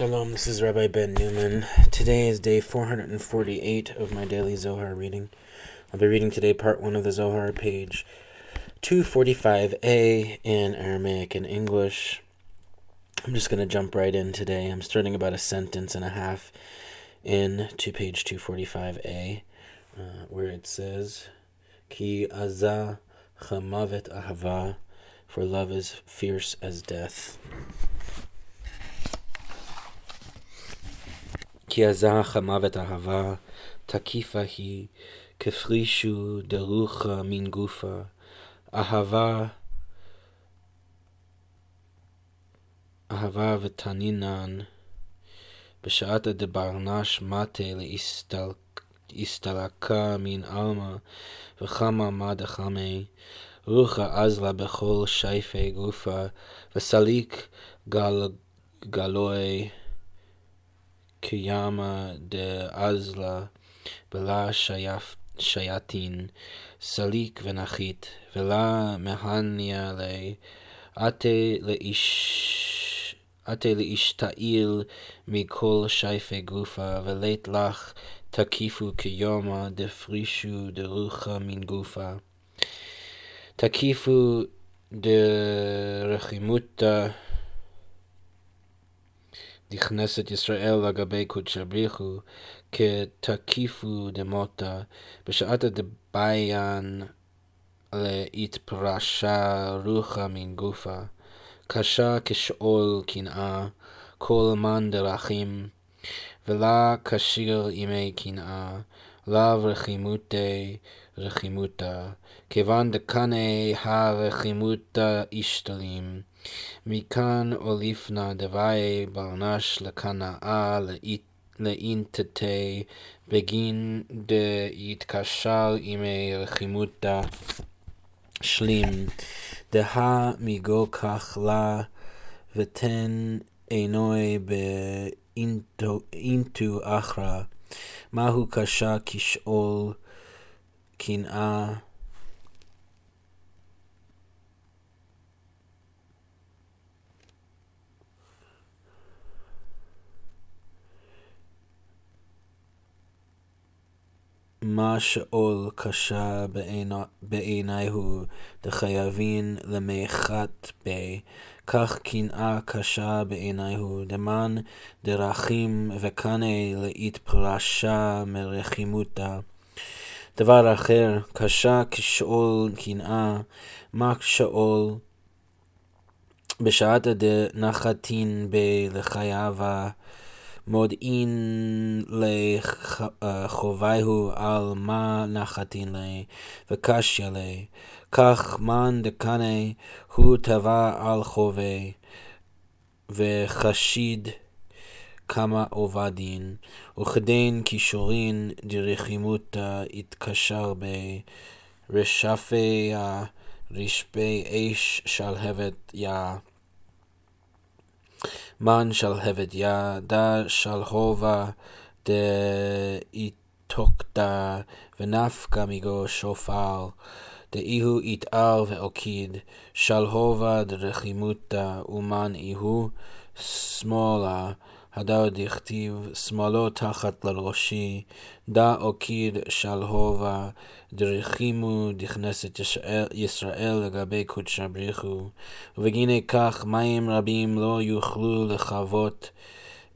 Shalom, this is Rabbi Ben Newman. Today is day 448 of my daily Zohar reading. I'll be reading today part 1 of the Zohar, page 245a in Aramaic and English. I'm just going to jump right in today. I'm starting about a sentence and a half in to page 245a, uh, where it says, Ki azah chamavet ahava, for love is fierce as death. כי הזך המוות אהבה, תקיפה היא, כפרישו דרוחה מן גופה. אהבה, אהבה ותנינן, בשעת דברנש מטה להסתלקה מן עלמא, וחמה מד חמי, רוחה אזלה בכל שייפי גופה, וסליק גל, גלוי כימה דאזלה, בלה שייתין, סליק ונחית, ולה מהניה לי, עתה לאיש... עתה לאיש תעיל מכל שייפי גופה, ולית לך תקיפו כיומה, דפרישו דרוחה מן גופה. תקיפו דרחימותה נכנסת ישראל לגבי קודשא בריחו כתקיפו דמותה בשעת דביין להתפרשה רוחה מן גופה קשה כשאול קנאה כל מן דרכים ולה כשיר ימי קנאה לאו רחימותי רחימותה כיוון דקנא הרחימותה אשתלים מכאן אוליפנה דוואי ברנש לקנאה לאינטטי בגין דהתקשר עמי רחימותא שלים דהה מגו כך לה ותן עינוי באינטו אחרא. מהו קשה כשאול קנאה מה שאול קשה בעיניהו דחייבין למחת בי, כך קנאה קשה בעיניהו דמן דרכים וקנא להתפרשה מרחימותה. דבר אחר, קשה כשאול קנאה, מה שאול בשעת דנחתין בי לחייבה מודעין לחוויהו על מה נחתין לי, וקשיא לי, כך מן דקנא הוא טבע על חובי, וחשיד כמה עובדין, וכדין כישורין דרחימותא התקשר בי, רשפי אש שלהבת יה. Man shall hefyd yada shall hova de itokta venafka migo shofal. דאיהו יתעל ואוקיד, שלהובה דרחימותה, ומן איהו שמאלה הדר דכתיב שמאלו תחת לראשי, דא אוקיד שלהובה דרחימו דכנסת ישראל לגבי קודשא בריחו, ובגיני כך מים רבים לא יוכלו לחוות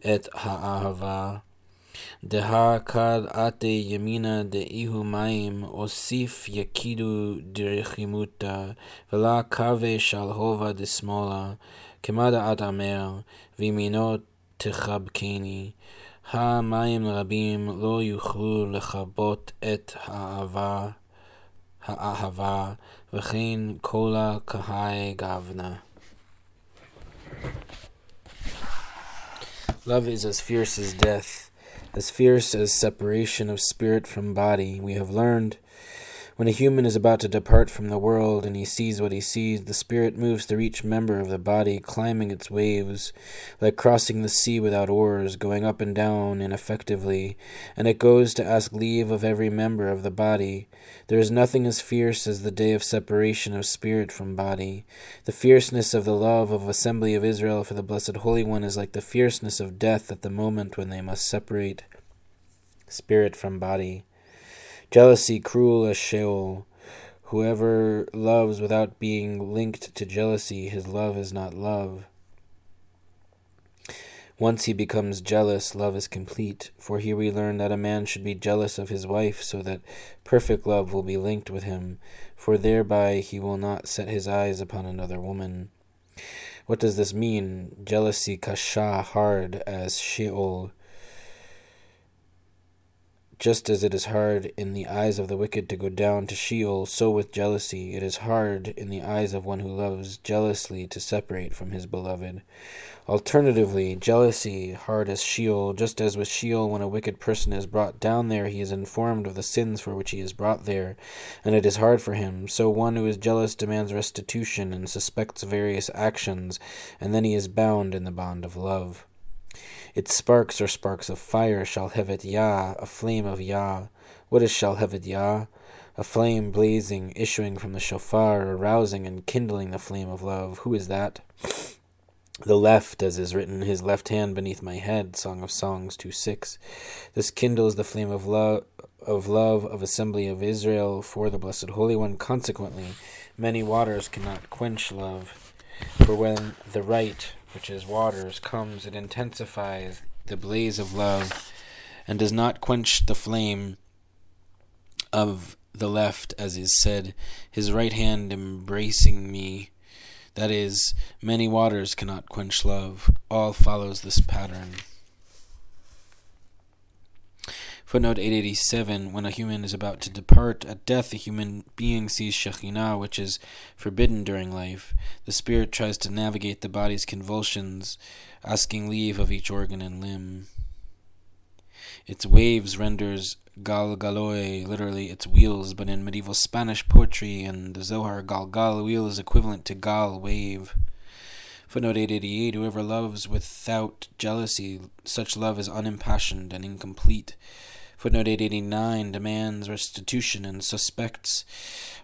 את האהבה. דהה כד עתי ימינה דאיהו מים, אוסיף יקידו דרחימותא, ולה קווה שלהובה דשמאלה, כמה דעת אמר, וימינו תחבקני. המים רבים לא יוכלו לכבות את האהבה, האהבה וכן כל הקהי גבנה. Love is as fierce as death, as fierce as separation of spirit from body. We have learned when a human is about to depart from the world and he sees what he sees, the spirit moves through each member of the body, climbing its waves, like crossing the sea without oars, going up and down ineffectively, and it goes to ask leave of every member of the body. There is nothing as fierce as the day of separation of spirit from body. The fierceness of the love of assembly of Israel for the Blessed Holy One is like the fierceness of death at the moment when they must separate spirit from body. Jealousy cruel as Sheol. Whoever loves without being linked to jealousy, his love is not love. Once he becomes jealous, love is complete. For here we learn that a man should be jealous of his wife, so that perfect love will be linked with him, for thereby he will not set his eyes upon another woman. What does this mean? Jealousy kasha, hard as Sheol. Just as it is hard in the eyes of the wicked to go down to Sheol, so with jealousy it is hard in the eyes of one who loves jealously to separate from his beloved. Alternatively, jealousy, hard as Sheol, just as with Sheol, when a wicked person is brought down there, he is informed of the sins for which he is brought there, and it is hard for him. So one who is jealous demands restitution and suspects various actions, and then he is bound in the bond of love. Its sparks are sparks of fire, Shalhevet Yah, a flame of Yah. What is Shalhevet Yah? A flame blazing, issuing from the shofar, arousing and kindling the flame of love. Who is that? The left, as is written, his left hand beneath my head, Song of Songs 2 6. This kindles the flame of love of love of assembly of Israel for the blessed Holy One. Consequently, many waters cannot quench love. For when the right which is waters, comes, it intensifies the blaze of love and does not quench the flame of the left, as is said, his right hand embracing me. That is, many waters cannot quench love. All follows this pattern. Footnote 887 When a human is about to depart at death, a human being sees Shekhinah, which is forbidden during life. The spirit tries to navigate the body's convulsions, asking leave of each organ and limb. Its waves renders gal galoi, literally its wheels, but in medieval Spanish poetry and the Zohar, gal gal wheel is equivalent to gal wave. Footnote 888 Whoever loves without jealousy, such love is unimpassioned and incomplete. Footnote 889 demands restitution and suspects.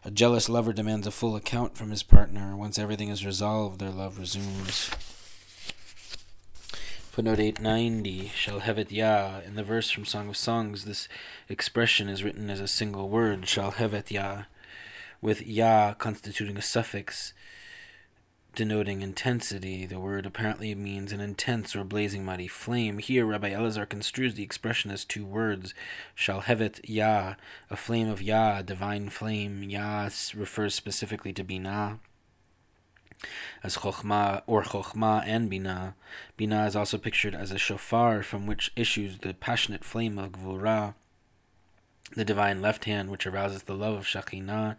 A jealous lover demands a full account from his partner. Once everything is resolved, their love resumes. Footnote 890 shall Shalhevet ya. In the verse from Song of Songs, this expression is written as a single word, shall Shalhevet ya, with ya constituting a suffix denoting intensity. The word apparently means an intense or blazing mighty flame. Here, Rabbi Elazar construes the expression as two words, Shalhevet Yah, a flame of Yah, divine flame. Yah refers specifically to Binah as Chokhmah or Chokhmah and Binah. Binah is also pictured as a shofar from which issues the passionate flame of Gvurah the divine left hand, which arouses the love of Shekhinah,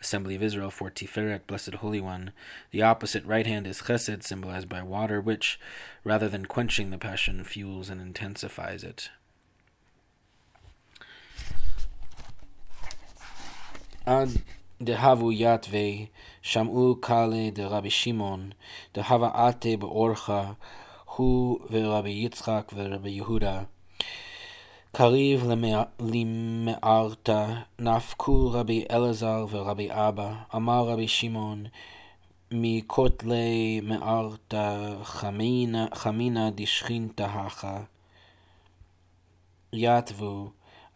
Assembly of Israel for Tiferet, Blessed Holy One. The opposite right hand is Chesed, symbolized by water, which, rather than quenching the passion, fuels and intensifies it. Ad dehavu yatve shamu kale de Rabbi Shimon dehava ate beorcha hu veRabbi Yitzchak ve Rabbi Yehuda קריב למארתא, נפקו רבי אלעזר ורבי אבא, אמר רבי שמעון, מכותלי מארתא חמינא דשכינתא הכה. יתבו,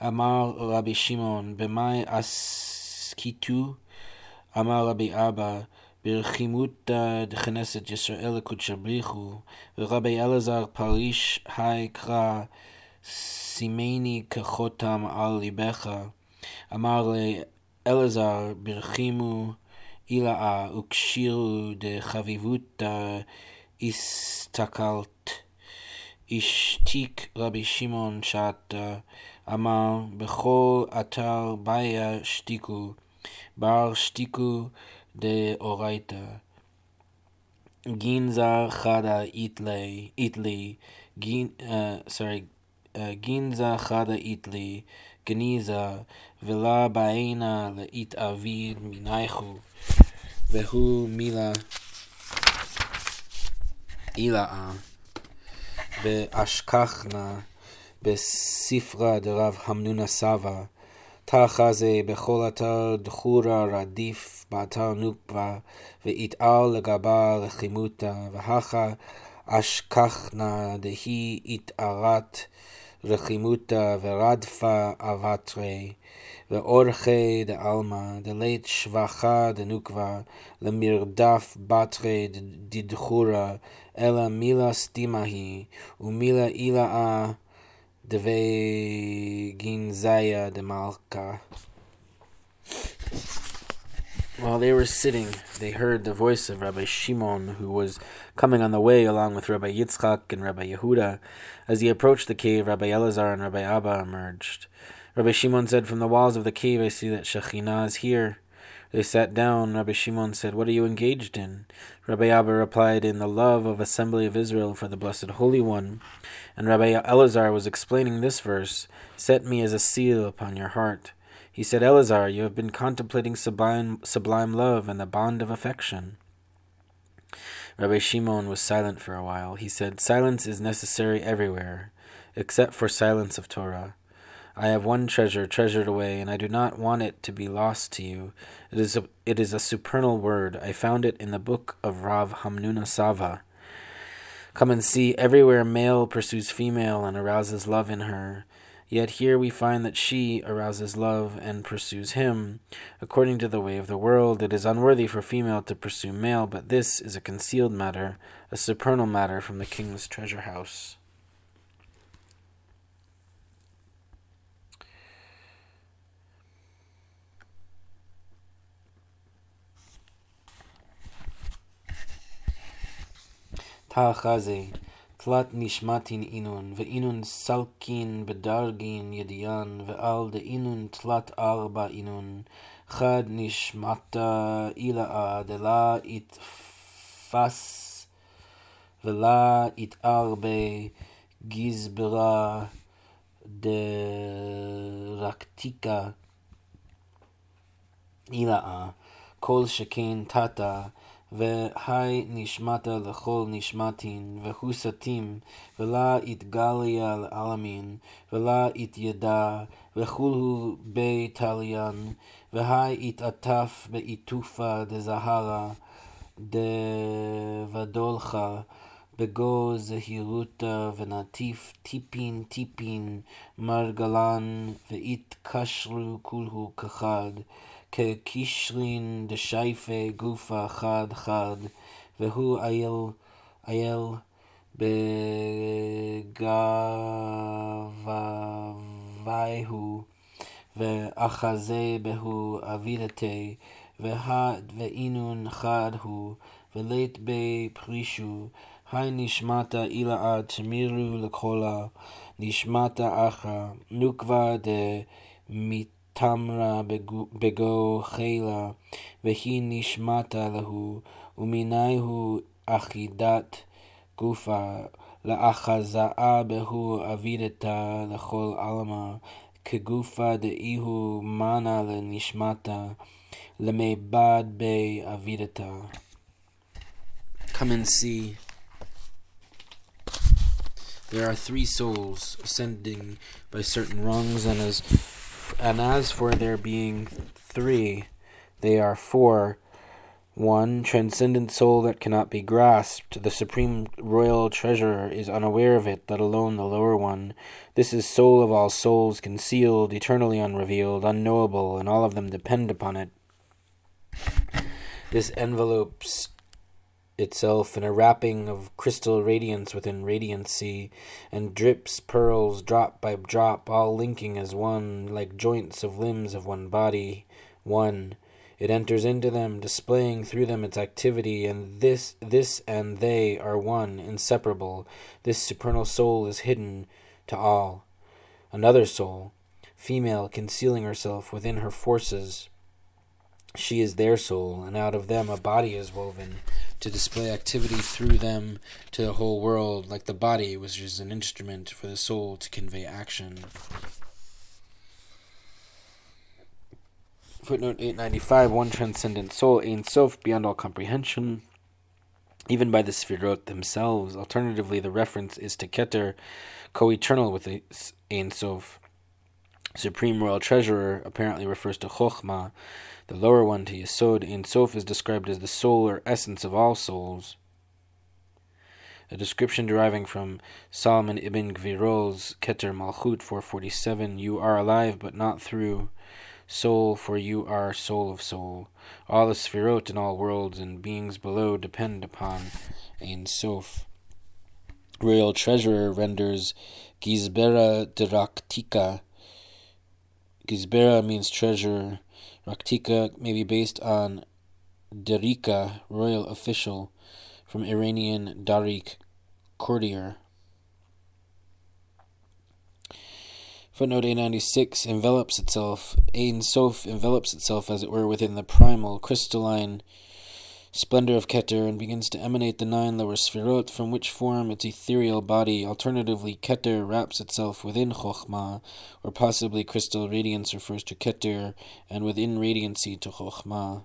אמר רבי שמעון, במאי עסקיתו? אמר רבי אבא, ברחימותא דכנסת ישראל לקודשא בריחו, ורבי אלעזר פריש היי קרא שימני כחותם על ליבך. אמר לאלעזר, ברחימו אילאה וקשירו דחביבותא הסתכלת. השתיק רבי שמעון שעתה, אמר, בכל אתר ביה שתיקו, בר שתיקו דאורייתא. גינזה חדה איתלי, גין, uh, sorry, Ginza chada itli, גניזה, ולה בעינה להתאביד מנייכו, והוא מילה אילאה, ואשכחנה בספרה דרב המנונה סבא, תחזה בכל אתר דחורה רדיף באתר נוקבה, ויתעל לגבה לחימותה, והכה אשכחנה דהי התערת רחימותה ורדפה אבטרי, ואורכי דעלמא, דלית שבחה דנוקבה, למרדף בתרי דדחורה, אלא מילה סתימה היא, ומילה אילאה דבי ginzaya demalka. While they were sitting, they heard the voice of Rabbi Shimon, who was coming on the way along with Rabbi Yitzchak and Rabbi Yehuda. As he approached the cave, Rabbi Elazar and Rabbi Abba emerged. Rabbi Shimon said, From the walls of the cave I see that Shekhinah is here. They sat down. Rabbi Shimon said, What are you engaged in? Rabbi Abba replied, In the love of assembly of Israel for the Blessed Holy One. And Rabbi Elazar was explaining this verse Set me as a seal upon your heart. He said, Elazar, you have been contemplating sublime, sublime love and the bond of affection. Rabbi Shimon was silent for a while. He said, Silence is necessary everywhere, except for silence of Torah. I have one treasure treasured away, and I do not want it to be lost to you. It is a, it is a supernal word. I found it in the book of Rav Hamnuna Sava. Come and see, everywhere male pursues female and arouses love in her. Yet here we find that she arouses love and pursues him. According to the way of the world, it is unworthy for female to pursue male, but this is a concealed matter, a supernal matter from the king's treasure house. Tachaze. תלת נשמתין אינון, ואינון סלקין בדרגין ידיען, ועל דאינון תלת ארבע אינון, חד נשמתה אילאה, דלה יתפס ולה יתער בגזברה דרקטיקה אילאה, כל שכן תתה והי נשמתה לכל נשמתין, והוסתים, ולה יתגליה לעלמין, ולה יתידע, וכולו בית עליין, והי יתעטף בעיטופה דזהרה, דבדולך, בגו זהירותה ונטיף טיפין טיפין מרגלן, ויתקשרו כולו כחד. כקישרין דשייפה גופה חד חד, והוא אייל, אייל בגבוויהו, ואחזה בהו אבידתי, ואינון חד הוא, ולית בפרישו, היי נשמתה אילאה תמירו לקולה, נשמתה אחא, נוקבה דמית תמרה בגו חילה, והיא נשמתה להו, ומנייהו אחידת גופה, לאחזאה בהו אבידתה לכל עלמא, כגופה דאיהו מנה לנשמתה, למבד באבידתה. Come and see. There are three souls ascending by certain rungs, and as and as for there being three, they are four. One, transcendent soul that cannot be grasped. The supreme royal treasurer is unaware of it, let alone the lower one. This is soul of all souls, concealed, eternally unrevealed, unknowable, and all of them depend upon it. This envelopes itself in a wrapping of crystal radiance within radiancy, and drips pearls drop by drop, all linking as one, like joints of limbs of one body, one. It enters into them, displaying through them its activity, and this this and they are one, inseparable. This supernal soul is hidden to all. Another soul, female, concealing herself within her forces. She is their soul, and out of them a body is woven to display activity through them to the whole world, like the body, which is an instrument for the soul to convey action. Footnote 895 One transcendent soul, Ein Sof, beyond all comprehension, even by the Sfirot themselves. Alternatively, the reference is to Keter, co eternal with Ein Sof. Supreme Royal Treasurer apparently refers to Chokhmah, the lower one to Yesod. Ein Sof is described as the soul or essence of all souls. A description deriving from Solomon ibn Gvirol's Keter Malchut 447 You are alive, but not through soul, for you are soul of soul. All the Sfirot in all worlds and beings below depend upon Ein Sof. Royal Treasurer renders Gizbera Raktika. Gizbera means treasure. Raktika may be based on Derika, royal official from Iranian Darik Courtier. Footnote A96 envelops itself, Ein Sof envelops itself, as it were, within the primal, crystalline splendor of Keter and begins to emanate the nine lower Sfirot, from which form its ethereal body. Alternatively, Keter wraps itself within Chokhmah, or possibly crystal radiance refers to Keter, and within radiancy to Chokhmah.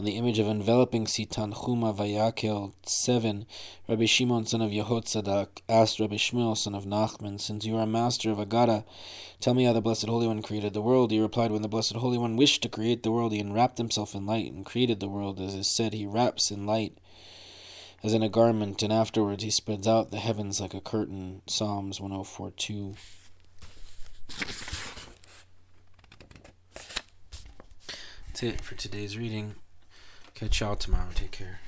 On the image of enveloping See Tanchuma Vayakel 7, Rabbi Shimon son of Yehotzadak asked Rabbi Shmuel son of Nachman, Since you are a master of Agada, tell me how the Blessed Holy One created the world. He replied, When the Blessed Holy One wished to create the world, he enwrapped himself in light and created the world. As is said, he wraps in light as in a garment, and afterwards he spreads out the heavens like a curtain. Psalms 104 2. That's it for today's reading. Catch y'all tomorrow. Take care.